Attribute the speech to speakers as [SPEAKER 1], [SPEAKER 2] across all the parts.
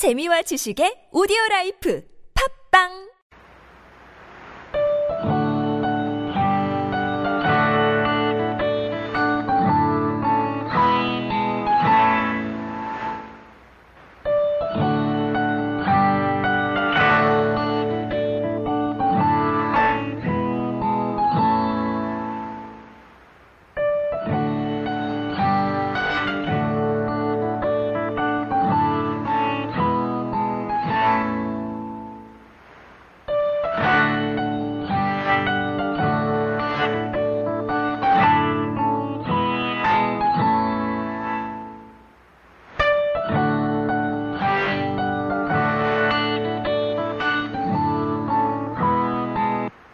[SPEAKER 1] 재미와 지식의 오디오 라이프 팝빵.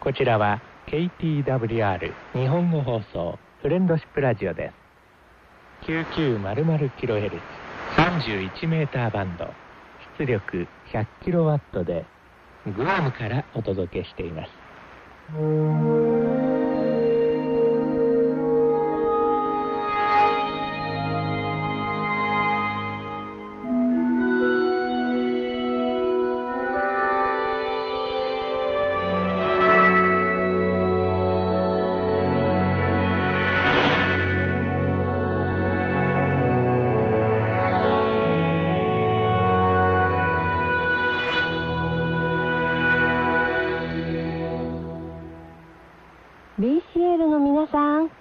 [SPEAKER 2] こちらは KTWR 日本語放送フレンドシップラジオです。9900kHz 31m バンド出力 100kW でグアムからお届けしています。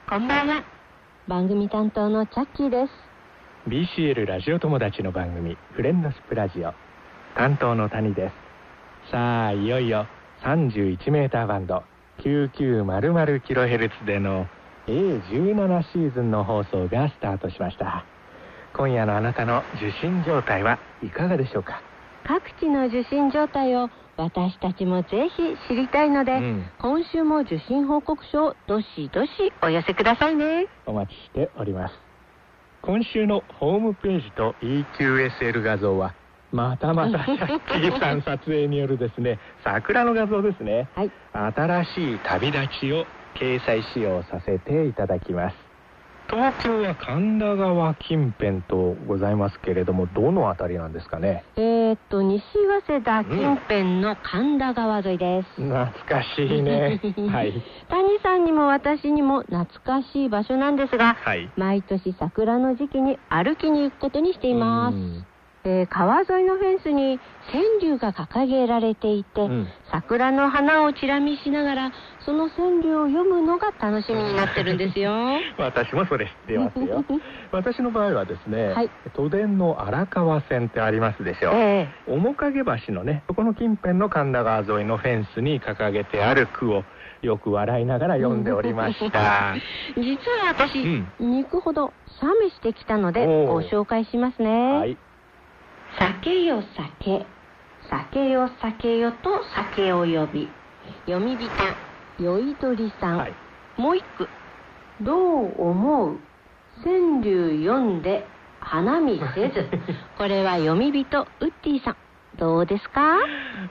[SPEAKER 3] こんばんは。番組担当のチャッキーです。
[SPEAKER 2] BCL ラジオ友達の番組フレンドシップラジオ担当の谷ですさあいよいよ31メーターバンド 9900kHz での A17 シーズンの放送がスタートしました今夜のあなたの受信状態はいかがでしょうか？
[SPEAKER 3] 各地の受信状態を私たちもぜひ知りたいので、
[SPEAKER 2] うん
[SPEAKER 3] 今週も受信報告書をどしどしお寄せくださいね。
[SPEAKER 2] お待ちしております今週のホームページと EQSL 画像はまたまたシャッキーさん撮影によるですね 桜の画像ですね
[SPEAKER 3] はい。
[SPEAKER 2] 新しい旅立ちを掲載使用させていただきます東京は神田川近辺とございますけれどもどの辺りなんですかね？
[SPEAKER 3] えー、っと、西早稲田近辺の神田川沿いです。
[SPEAKER 2] 懐かしいね。はい。
[SPEAKER 3] 谷さんにも私にも懐かしい場所なんですが、
[SPEAKER 2] はい。
[SPEAKER 3] 毎年桜の時期に歩きに行くことにしています。
[SPEAKER 2] うん
[SPEAKER 3] えー川沿いのフェンスに川柳が掲げられていて、
[SPEAKER 2] うん。
[SPEAKER 3] 桜の花をチラ見しながらその川柳を読むのが楽しみになってるんですよ。
[SPEAKER 2] 私もそれ知ってますよ。私の場合はですね、
[SPEAKER 3] はい。
[SPEAKER 2] 都電の荒川線ってありますでしょ、
[SPEAKER 3] え
[SPEAKER 2] 面影橋のねそこの近辺の神田川沿いのフェンスに掲げてある句をよく笑いながら読んでおりました。
[SPEAKER 3] え 実は私、
[SPEAKER 2] うん。
[SPEAKER 3] 2区ほど写メしてきたのでご紹介しますね、
[SPEAKER 2] はい
[SPEAKER 3] 酒よ酒。酒よ酒よと酒を呼び。読み人。酔いどりさん、
[SPEAKER 2] はい。
[SPEAKER 3] もう一句。どう思う？川柳読んで花見せず。これは読み人ウッディさん。どうですか？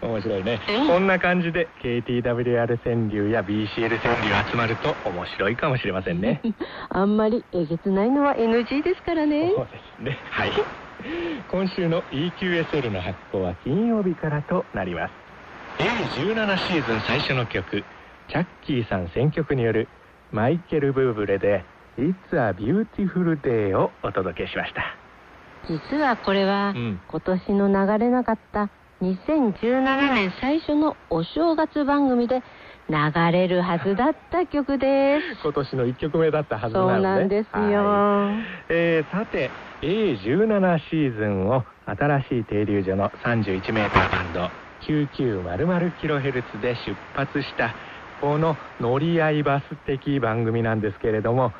[SPEAKER 2] 面白いね。
[SPEAKER 3] うん。
[SPEAKER 2] こんな感じで KTWR 川柳や BCL 川柳集まると面白いかもしれませんね。
[SPEAKER 3] あんまりえげつないのは NG ですからね。
[SPEAKER 2] そうですね。はい 今週の EQSL の発行は金曜日からとなります。A17 シーズン最初の曲チャッキーさん選曲によるマイケル・ブーブレで「It's a Beautiful Day」をお届けしました。
[SPEAKER 3] 実はこれは、
[SPEAKER 2] うん。
[SPEAKER 3] 今年の流れなかった2017年最初のお正月番組で流れるはずだった曲です。
[SPEAKER 2] 今年の1曲目だったはずなの
[SPEAKER 3] そう
[SPEAKER 2] で
[SPEAKER 3] なんですよ、
[SPEAKER 2] はい。えーさて A17 シーズンを新しい停留所の 31m バンド 9900kHz で出発したこの乗り合いバス的番組なんですけれども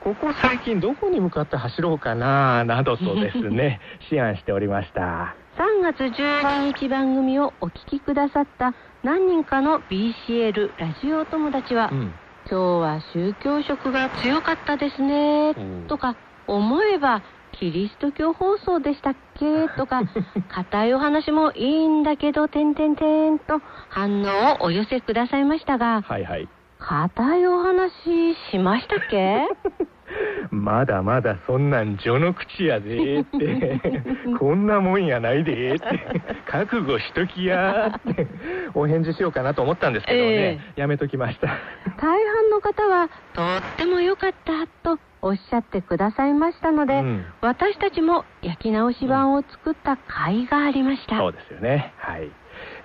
[SPEAKER 2] ここ最近どこに向かって走ろうかななどとですね 思案しておりました。
[SPEAKER 3] 3月12日番組をお聞きくださった何人かの BCL ラジオ友達は、
[SPEAKER 2] うん。
[SPEAKER 3] 今日は宗教色が強かったですね、
[SPEAKER 2] う。ん
[SPEAKER 3] とか思えばキリスト教放送でしたっけ とか固いお話もいいんだけどてんてんてんと反応をお寄せくださいましたが
[SPEAKER 2] はいはい。
[SPEAKER 3] 固いお話しましたっけ？
[SPEAKER 2] まだまだそんなん序の口やでって。こんなもんやないでって。覚悟しときや。ってお返事しようかなと思ったんですけどね、えー、やめときました。
[SPEAKER 3] 大半の方はとっても良かったとおっしゃってくださいましたので、うん、私たちも焼き直し版を作った甲斐がありました、
[SPEAKER 2] そうですよね。はい、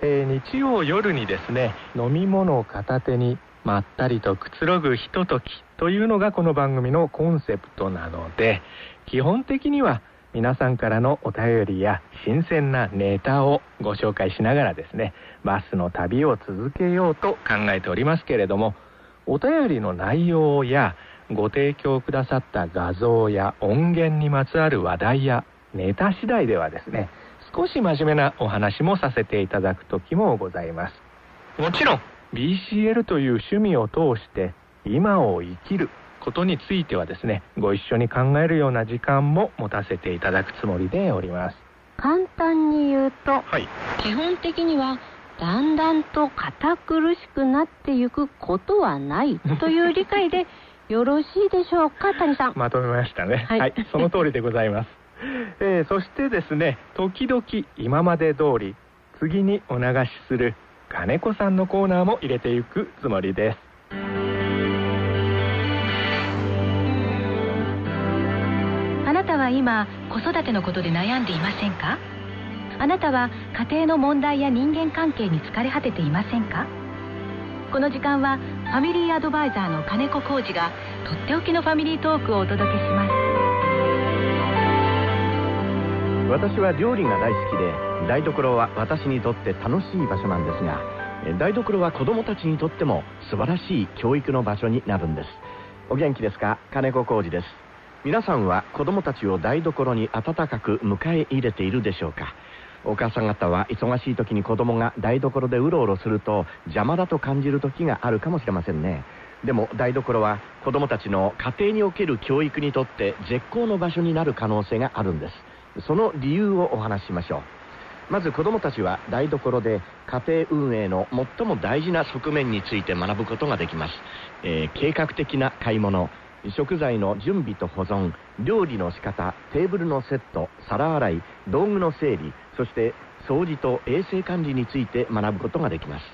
[SPEAKER 2] えー、日曜夜にですね飲み物を片手にまったりとくつろぐひとときというのがこの番組のコンセプトなので基本的には皆さんからのお便りや新鮮なネタをご紹介しながらですねバスの旅を続けようと考えておりますけれどもお便りの内容やご提供くださった画像や音源にまつわる話題やネタ次第ではですね少し真面目なお話もさせていただく時もございます。もちろん。BCL という趣味を通して今を生きることについてはですねご一緒に考えるような時間も持たせていただくつもりでおります。
[SPEAKER 3] 簡単に言うと、はい、基本的にはだんだんと堅苦しくなっていくことはない という理解でよろしいでしょうか谷さん。
[SPEAKER 2] まとめましたね、はい、はい、その通りでございます、えー、そしてですね時々今まで通り次にお流しする金子さんのコーナーも入れていくつもりです。
[SPEAKER 1] あなたは今子育てのことで悩んでいませんか？あなたは家庭の問題や人間関係に疲れ果てていませんか？この時間はファミリーアドバイザーの金子浩二がとっておきのファミリートークをお届けします。
[SPEAKER 4] 私は料理が大好きで台所は私にとって楽しい場所なんですが台所は子供たちにとっても素晴らしい教育の場所になるんです。お元気ですか？金子浩二です。皆さんは子供たちを台所に温かく迎え入れているでしょうか？お母さん方は忙しい時に子供が台所でうろうろすると邪魔だと感じる時があるかもしれませんね。でも台所は子供たちの家庭における教育にとって絶好の場所になる可能性があるんです。その理由をお話ししましょう。まず子どもたちは台所で家庭運営の最も大事な側面について学ぶことができます、えー、計画的な買い物食材の準備と保存料理の仕方テーブルのセット皿洗い道具の整理そして掃除と衛生管理について学ぶことができます。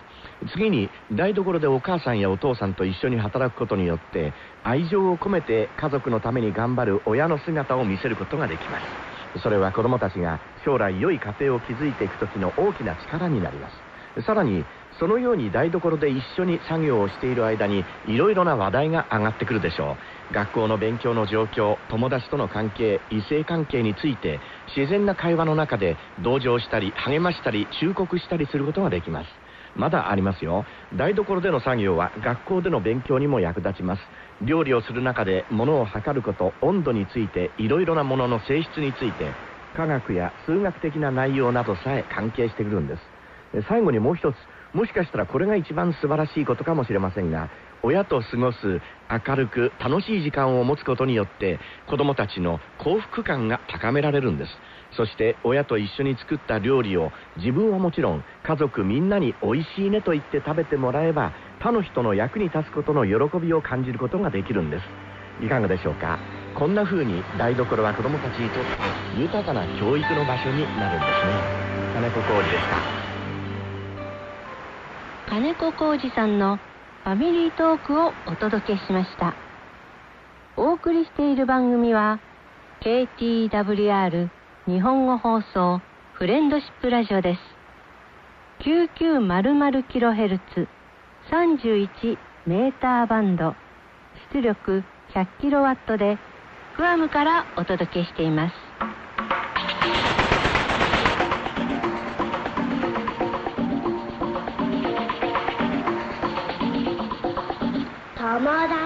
[SPEAKER 4] 次に台所でお母さんやお父さんと一緒に働くことによって愛情を込めて家族のために頑張る親の姿を見せることができます。それは子供たちが将来良い家庭を築いていく時の大きな力になります。さらにそのように台所で一緒に作業をしている間にいろいろな話題が上がってくるでしょう。学校の勉強の状況友達との関係異性関係について自然な会話の中で同情したり励ましたり忠告したりすることができます。まだありますよ。台所での作業は学校での勉強にも役立ちます。料理をする中で物を測ること温度についていろいろなものの性質について科学や数学的な内容などさえ関係してくるんです。最後にもう一つもしかしたらこれが一番素晴らしいことかもしれませんが親と過ごす明るく楽しい時間を持つことによって子供たちの幸福感が高められるんです。そして親と一緒に作った料理を自分はもちろん家族みんなに美味しいねと言って食べてもらえば他の人の役に立つことの喜びを感じることができるんです。いかがでしょうか？こんな風に台所は子供たちにとって豊かな教育の場所になるんですね。金子浩二でした
[SPEAKER 3] 金子浩二さんのファミリートークをお届けしました。お送りしている番組は KTWR 日本語放送フレンドシップラジオです。9900kHz 31メーターバンド。出力 100kW でグアムからお届けしています。友達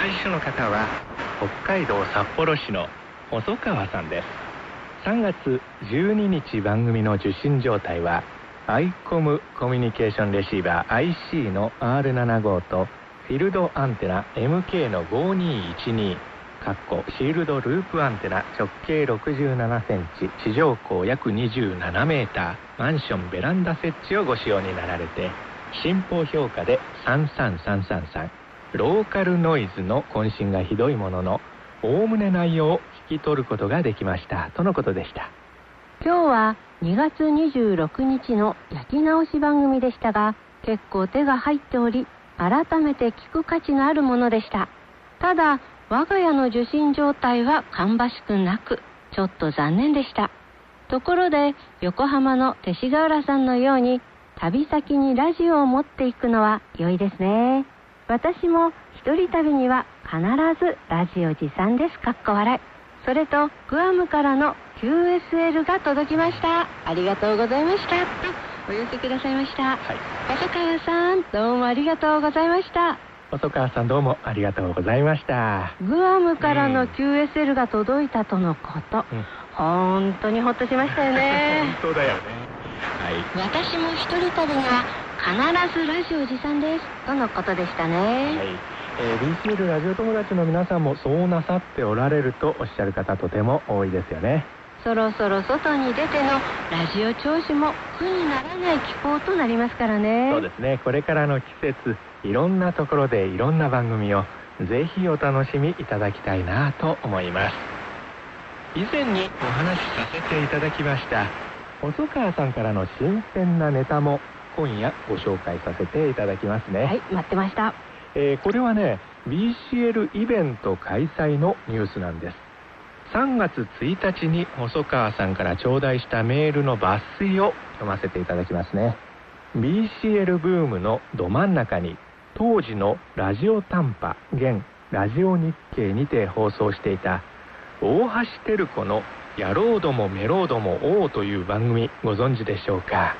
[SPEAKER 2] 最初の方は北海道札幌市の細川さんです。3月12日番組の受信状態は ICOM コミュニケーションレシーバー IC の R75 とフィールドアンテナ MK の5212かっこシールドループアンテナ直径67センチ地上高約27メーターマンションベランダ設置をご使用になられて進歩評価で33333ローカルノイズの渾身がひどいもののおおむね内容を引き取ることができました。とのことでした。
[SPEAKER 3] 今日は2月26日の焼き直し番組でしたが結構手が入っており改めて聞く価値のあるものでした。ただ我が家の受信状態は芳しくなくちょっと残念でした。ところで横浜の勅使河原さんのように旅先にラジオを持っていくのは良いですね。私も一人旅には必ずラジオ持参です。かっこ笑い。それとグアムからの QSL が届きました。ありがとうございました。お寄せくださいました、はい、細川さんどうもありがとうございました。
[SPEAKER 2] 細川さんどうもありがとうございました。
[SPEAKER 3] グアムからの QSL が届いたとのこと、うん、本当にほっとしましたよね。
[SPEAKER 2] 本当だよね。
[SPEAKER 3] はい。私も一人旅には必ずラジオ持参です。とのことでしたね。はい。
[SPEAKER 2] えー、BCL ラジオ友達の皆さんもそうなさっておられるとおっしゃる方とても多いですよね。
[SPEAKER 3] そろそろ外に出てのラジオ聴取も苦にならない気候となりますからね。
[SPEAKER 2] そうですね。これからの季節いろんなところでいろんな番組をぜひお楽しみいただきたいなと思います。以前にお話しさせていただきました細川さんからの新鮮なネタも今夜ご紹介させていただきますね。
[SPEAKER 3] はい待ってました。
[SPEAKER 2] えー、これはね BCL イベント開催のニュースなんです。3月1日に細川さんから頂戴したメールの抜粋を読ませていただきますね。BCL ブームのど真ん中に当時のラジオ短波現ラジオ日経にて放送していた大橋照子の「野郎どもメローども王」という番組ご存知でしょうか？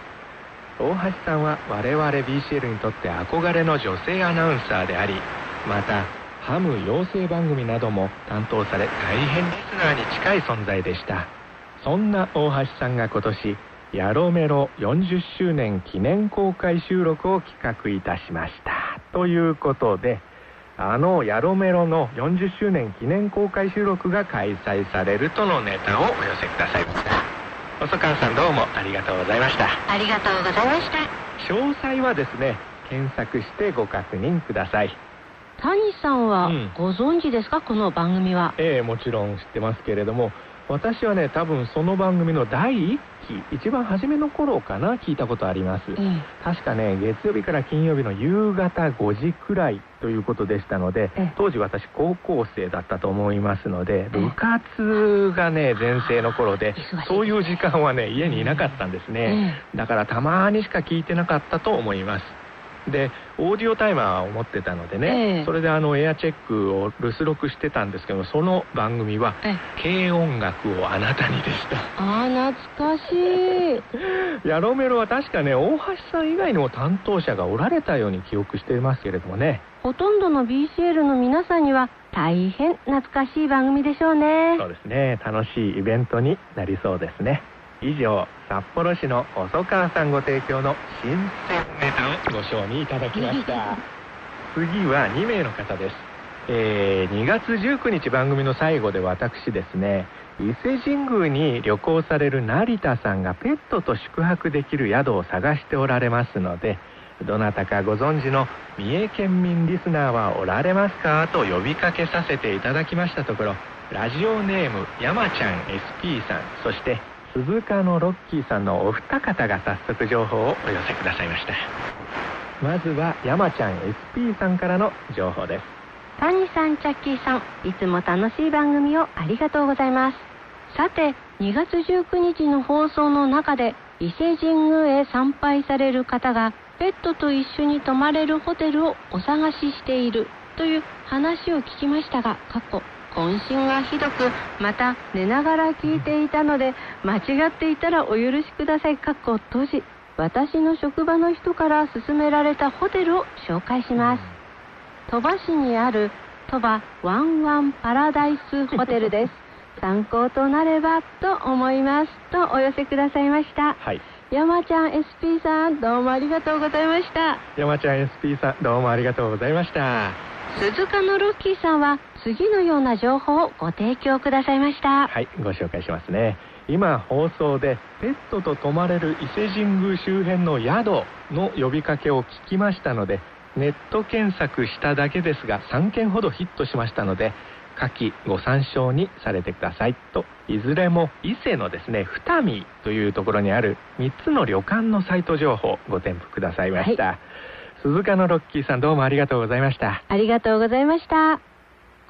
[SPEAKER 2] 大橋さんは我々 BCL にとって憧れの女性アナウンサーでありまたハム養成番組なども担当され大変リスナーに近い存在でした。そんな大橋さんが今年ヤロメロ40周年記念公開収録を企画いたしました。ということであのヤロメロの40周年記念公開収録が開催されるとのネタをお寄せください。ました細川さんどうもありがとうございました。
[SPEAKER 3] ありがとうございました。
[SPEAKER 2] 詳細はですね検索してご確認ください。
[SPEAKER 3] 谷さんはご存知ですか、うん、この番組は。
[SPEAKER 2] ええもちろん知ってますけれども私はね多分その番組の第1期一番初めの頃かな聞いたことあります、うん、確かね月曜日から金曜日の夕方5時くらいということでしたので当時私高校生だったと思いますので部活がね全盛の頃でそういう時間はね家にいなかったんですね。だからたまにしか聞いてなかったと思いますでオーディオタイマーを持ってたのでね、えー、それであのエアチェックを留守録してたんですけどその番組は「軽音楽をあなたに」でした。
[SPEAKER 3] ああ懐かし
[SPEAKER 2] い。ヤロメロは確かね大橋さん以外にも担当者がおられたように記憶していますけれどもね。
[SPEAKER 3] ほとんどの BCL の皆さんには大変懐かしい番組でしょうね。
[SPEAKER 2] そうですね。楽しいイベントになりそうですね以上札幌市の細川さんご提供の新鮮ネタをご賞味いただきました。次は2名の方です。えー、2月19日番組の最後で私ですね伊勢神宮に旅行される成田さんがペットと宿泊できる宿を探しておられますのでどなたかご存知の三重県民リスナーはおられますか？と呼びかけさせていただきましたところラジオネーム山ちゃん SP さんそして鈴鹿のロッキーさんのお二方が早速情報をお寄せくださいました。まずは山ちゃん SP さんからの情報です。
[SPEAKER 3] 谷さんチャッキーさんいつも楽しい番組をありがとうございます。さて2月19日の放送の中で伊勢神宮へ参拝される方がペットと一緒に泊まれるホテルをお探ししているという話を聞きましたが過去渾身がひどくまた寝ながら聞いていたので間違っていたらお許しくださいかっこ閉じ。私の職場の人から勧められたホテルを紹介します。鳥羽市にある鳥羽ワンワンパラダイスホテルです。参考となればと思います。とお寄せくださいました、はい、山ちゃん SP さんどうもありがとうございました。
[SPEAKER 2] 山ちゃん SP さんどうもありがとうございました。
[SPEAKER 3] 鈴鹿のロッキーさんは次のような情報をご提供くださいました。
[SPEAKER 2] はいご紹介しますね。今放送でペットと泊まれる伊勢神宮周辺の宿の呼びかけを聞きましたのでネット検索しただけですが3件ほどヒットしましたので下記ご参照にされてくださいといずれも伊勢のですね二見というところにある3つの旅館のサイト情報ご添付くださいました、はい、鈴鹿のロッキーさんどうもありがとうございました。
[SPEAKER 3] ありがとうございました。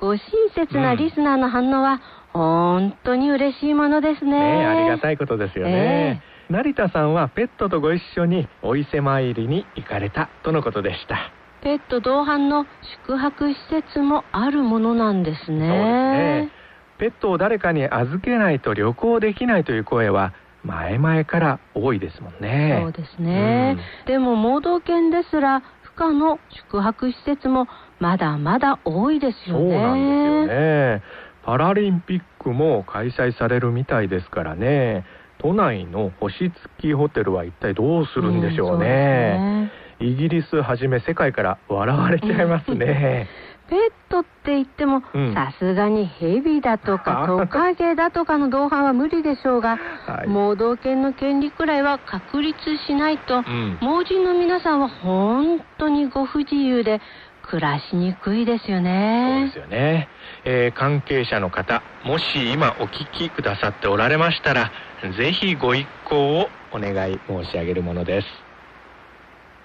[SPEAKER 3] ご親切なリスナーの反応は、うん、本当に嬉しいものですね。
[SPEAKER 2] ねありがたいことですよね、えー、成田さんはペットとご一緒にお伊勢参りに行かれたとのことでした
[SPEAKER 3] ペット同伴の宿泊施設もあるものなんですね。そうですね。
[SPEAKER 2] ペットを誰かに預けないと旅行できないという声は前々から多いですもんね。
[SPEAKER 3] そうですね。うん、でも盲導犬ですら不可の宿泊施設もまだまだ多いですよね。
[SPEAKER 2] そうなんですよね。パラリンピックも開催されるみたいですからね。都内の星付きホテルは一体どうするんでしょうね。うんイギリスはじめ世界から笑われちゃいますね。
[SPEAKER 3] ペットって言っても、さすがにヘビだとか トカゲだとかの同伴は無理でしょうが、はい、盲導犬の権利くらいは確立しないと、うん、盲人の皆さんは本当にご不自由で暮らしにくいですよね。
[SPEAKER 2] そうですよね。えー、関係者の方、もし今お聞きくださっておられましたら、ぜひご一行をお願い申し上げるものです。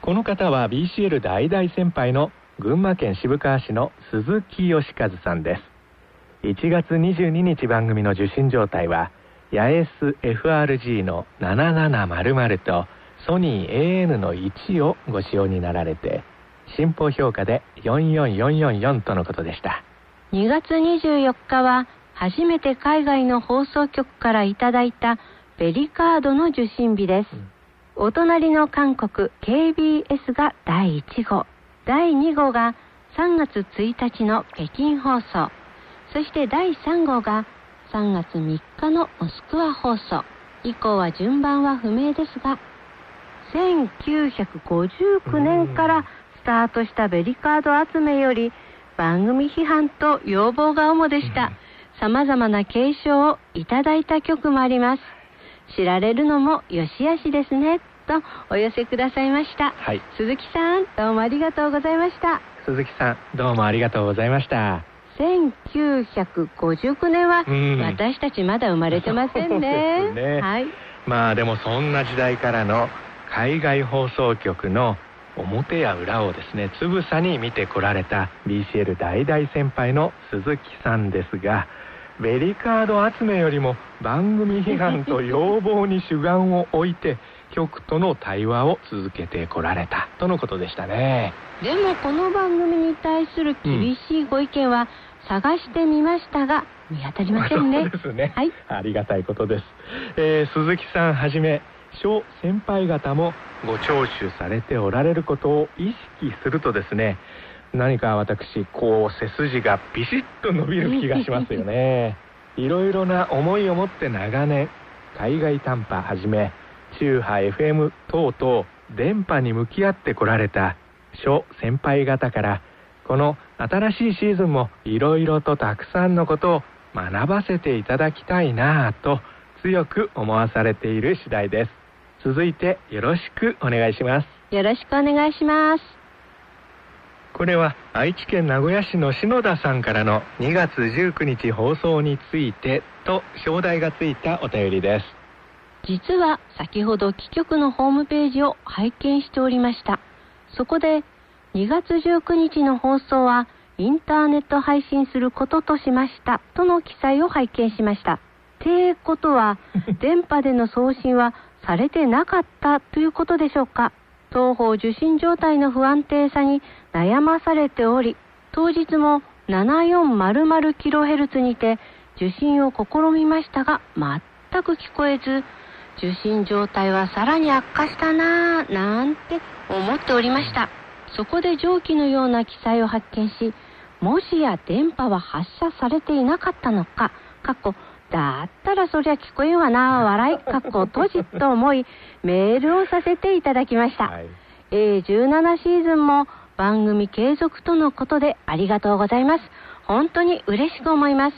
[SPEAKER 2] この方は BCL 大大先輩の群馬県渋川市の鈴木義和さんです。1月22日番組の受信状態はヤエス FRG の7700とソニー AN の1をご使用になられて進歩評価で44444とのことでした。
[SPEAKER 3] 2月24日は初めて海外の放送局からいただいたベリカードの受信日です、うんお隣の韓国 KBS が第1号。第2号が3月1日の北京放送。そして第3号が3月3日のモスクワ放送。以降は順番は不明ですが1959年からスタートしたベリカード集めより番組批判と要望が主でした。様々な継承をいただいた曲もあります知られるのもよしあしですね。とお寄せくださいました、はい、鈴木さんどうもありがとうございました。
[SPEAKER 2] 鈴木さんどうもありがとうございました。
[SPEAKER 3] 1959年は、私たちまだ生まれてませんね。ね、
[SPEAKER 2] はい、まあでもそんな時代からの海外放送局の表や裏をですねつぶさに見てこられた BCL 大大先輩の鈴木さんですがベリカード集めよりも番組批判と要望に主眼を置いて局との対話を続けてこられた。とのことでしたね。
[SPEAKER 3] でもこの番組に対する厳しいご意見は探してみましたが、見当たりませんね。
[SPEAKER 2] ですね。はい。ありがたいことです、えー、鈴木さんはじめ小先輩方もご聴取されておられることを意識するとですね何か私こう背筋がビシッと伸びる気がしますよね いろいろな思いを持って長年海外短波はじめ中波 FM 等々電波に向き合ってこられた諸先輩方からこの新しいシーズンもいろいろとたくさんのことを学ばせていただきたいなぁと強く思わされている次第です。続いてよろしくお願いします。
[SPEAKER 3] よろしくお願いします。
[SPEAKER 2] これは愛知県名古屋市の篠田さんからの2月19日放送についてと表題がついたお便りです。
[SPEAKER 3] 実は先ほど貴局のホームページを拝見しておりました。そこで2月19日の放送はインターネット配信することとしました。との記載を拝見しました。てことは 電波での送信はされてなかったということでしょうか。双方受信状態の不安定さに悩まされており、当日も 7400kHz にて受信を試みましたが、全く聞こえず、受信状態はさらに悪化したなぁ、なんて思っておりました。そこで上記のような記載を発見し、もしや電波は発射されていなかったのか、過去だったらそりゃ聞こえんわな、笑い、かっこ閉じと思い、メールをさせていただきました。はい、A17 シーズンも番組継続とのことでありがとうございます。本当に嬉しく思います。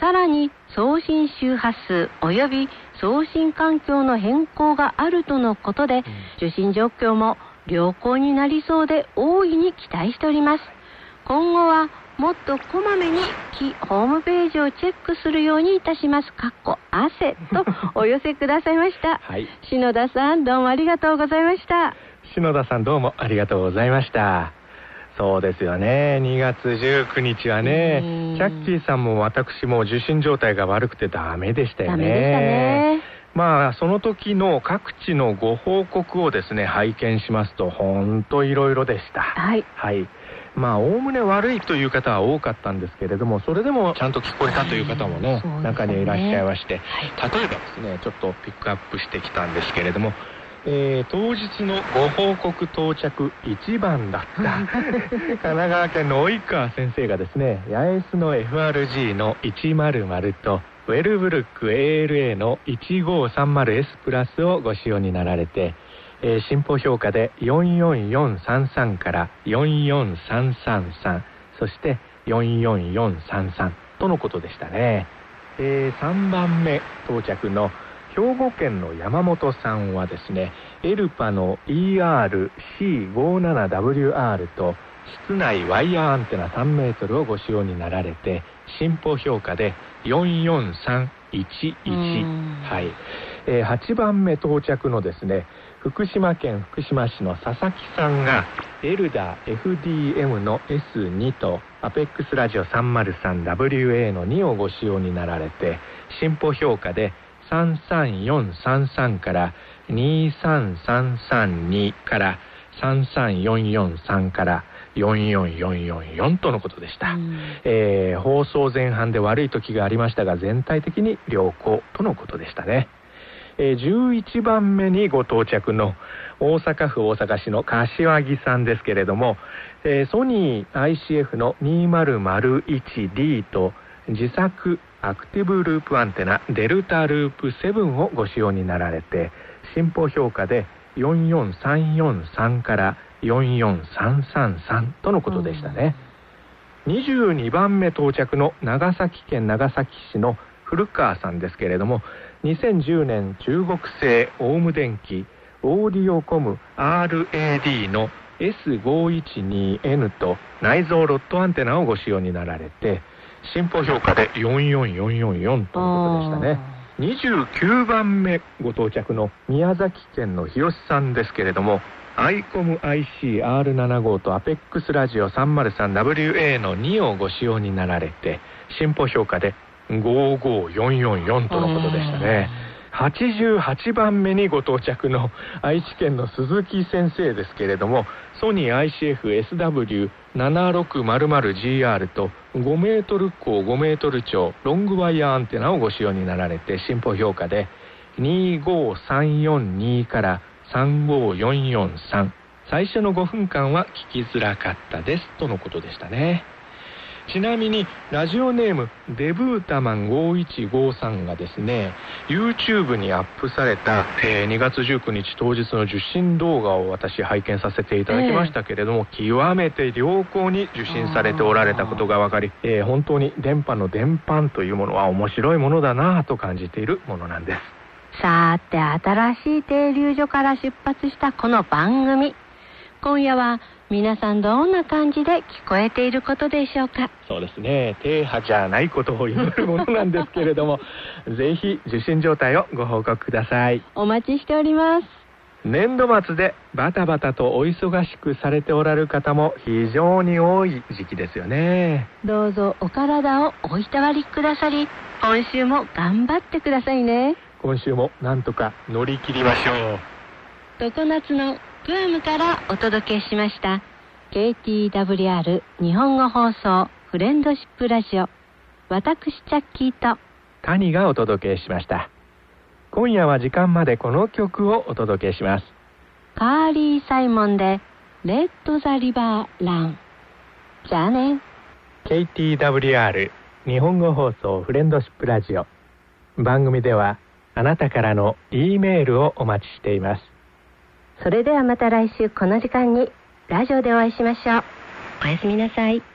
[SPEAKER 3] さらに送信周波数及び送信環境の変更があるとのことで、受信状況も良好になりそうで大いに期待しております。今後はもっとこまめにホームページをチェックするようにいたします。かっこ汗とお寄せくださいました。はい。篠田さんどうもありがとうございました。
[SPEAKER 2] 篠田さんどうもありがとうございました。そうですよね。2月19日はね、チャッキーさんも私も受信状態が悪くてダメでしたよね。ね。まあ、その時の各地のご報告をですね、拝見しますと、ほんといろいろでした。はい。はい。まあ、おおむね悪いという方は多かったんですけれども、それでもちゃんと聞こえたという方もね、ね中にいらっしゃいまして、はい、例えばですね、ちょっとピックアップしてきたんですけれども、えー、当日のご報告到着1番だった。神奈川県の及川先生がですね八重洲の FRG の100とウェルブルック ALA の 1530S プラスをご使用になられて、えー、進歩評価で44433から44333そして44433とのことでしたね、えー、3番目到着の兵庫県の山本さんはですねエルパの ERC57WR と室内ワイヤーアンテナ3メートルをご使用になられて進歩評価で44311はい、えー、8番目到着のですね福島県福島市の佐々木さんがエルダー FDM の S2 とアペックスラジオ 303WA の2をご使用になられて進歩評価で33433から23332から33443から44444とのことでした、うん、えー、放送前半で悪い時がありましたが全体的に良好とのことでしたね、えー、11番目にご到着の大阪府大阪市の柏木さんですけれども、えー、ソニー ICF の 2001D と自作アクティブループアンテナデルタループ7をご使用になられて進歩評価で44343から44333とのことでしたね、うん、22番目到着の長崎県長崎市の古川さんですけれども2010年中国製オウム電機オーディオコム RAD の S512N と内蔵ロットアンテナをご使用になられて進歩評価で44444ということでしたね。29番目ご到着の宮崎県の日吉さんですけれども、アイコム ICR75 とアペックスラジオ 303WA の2をご使用になられて、進歩評価で55444とのことでしたね。88番目にご到着の愛知県の鈴木先生ですけれども、ソニー ICF-SW7600GR と5メートル高5メートル超ロングワイヤーアンテナをご使用になられて進歩評価で25342から35443最初の5分間は聞きづらかったですとのことでしたね。ちなみにラジオネームデブータマン5153がですね YouTube にアップされた、えー、2月19日当日の受信動画を私拝見させていただきましたけれども、えー、極めて良好に受信されておられたことが分かり、えー、本当に電波の電波というものは面白いものだなと感じているものなんです。
[SPEAKER 3] さて新しい停留所から出発したこの番組今夜は皆さんどんな感じで聞こえていることでしょうか？
[SPEAKER 2] そうですね。停波じゃないことを祈るものなんですけれども ぜひ受信状態をご報告ください。
[SPEAKER 3] お待ちしております。
[SPEAKER 2] 年度末でバタバタとお忙しくされておられる方も非常に多い時期ですよね。
[SPEAKER 3] どうぞお体をおいたわりくださり今週も頑張ってくださいね。
[SPEAKER 2] 今週もなんとか乗り切りましょう。
[SPEAKER 3] 常夏のグアムからお届けしました。KTWR 日本語放送フレンドシップラジオ。私チャッキーと。
[SPEAKER 2] 谷がお届けしました。今夜は時間までこの曲をお届けします。
[SPEAKER 3] カーリー・サイモンでレッド・ザ・リバー・ラン。じゃあね。
[SPEAKER 2] KTWR 日本語放送フレンドシップラジオ。番組ではあなたからの E メールをお待ちしています
[SPEAKER 3] それではまた来週この時間にラジオでお会いしましょう。おやすみなさい。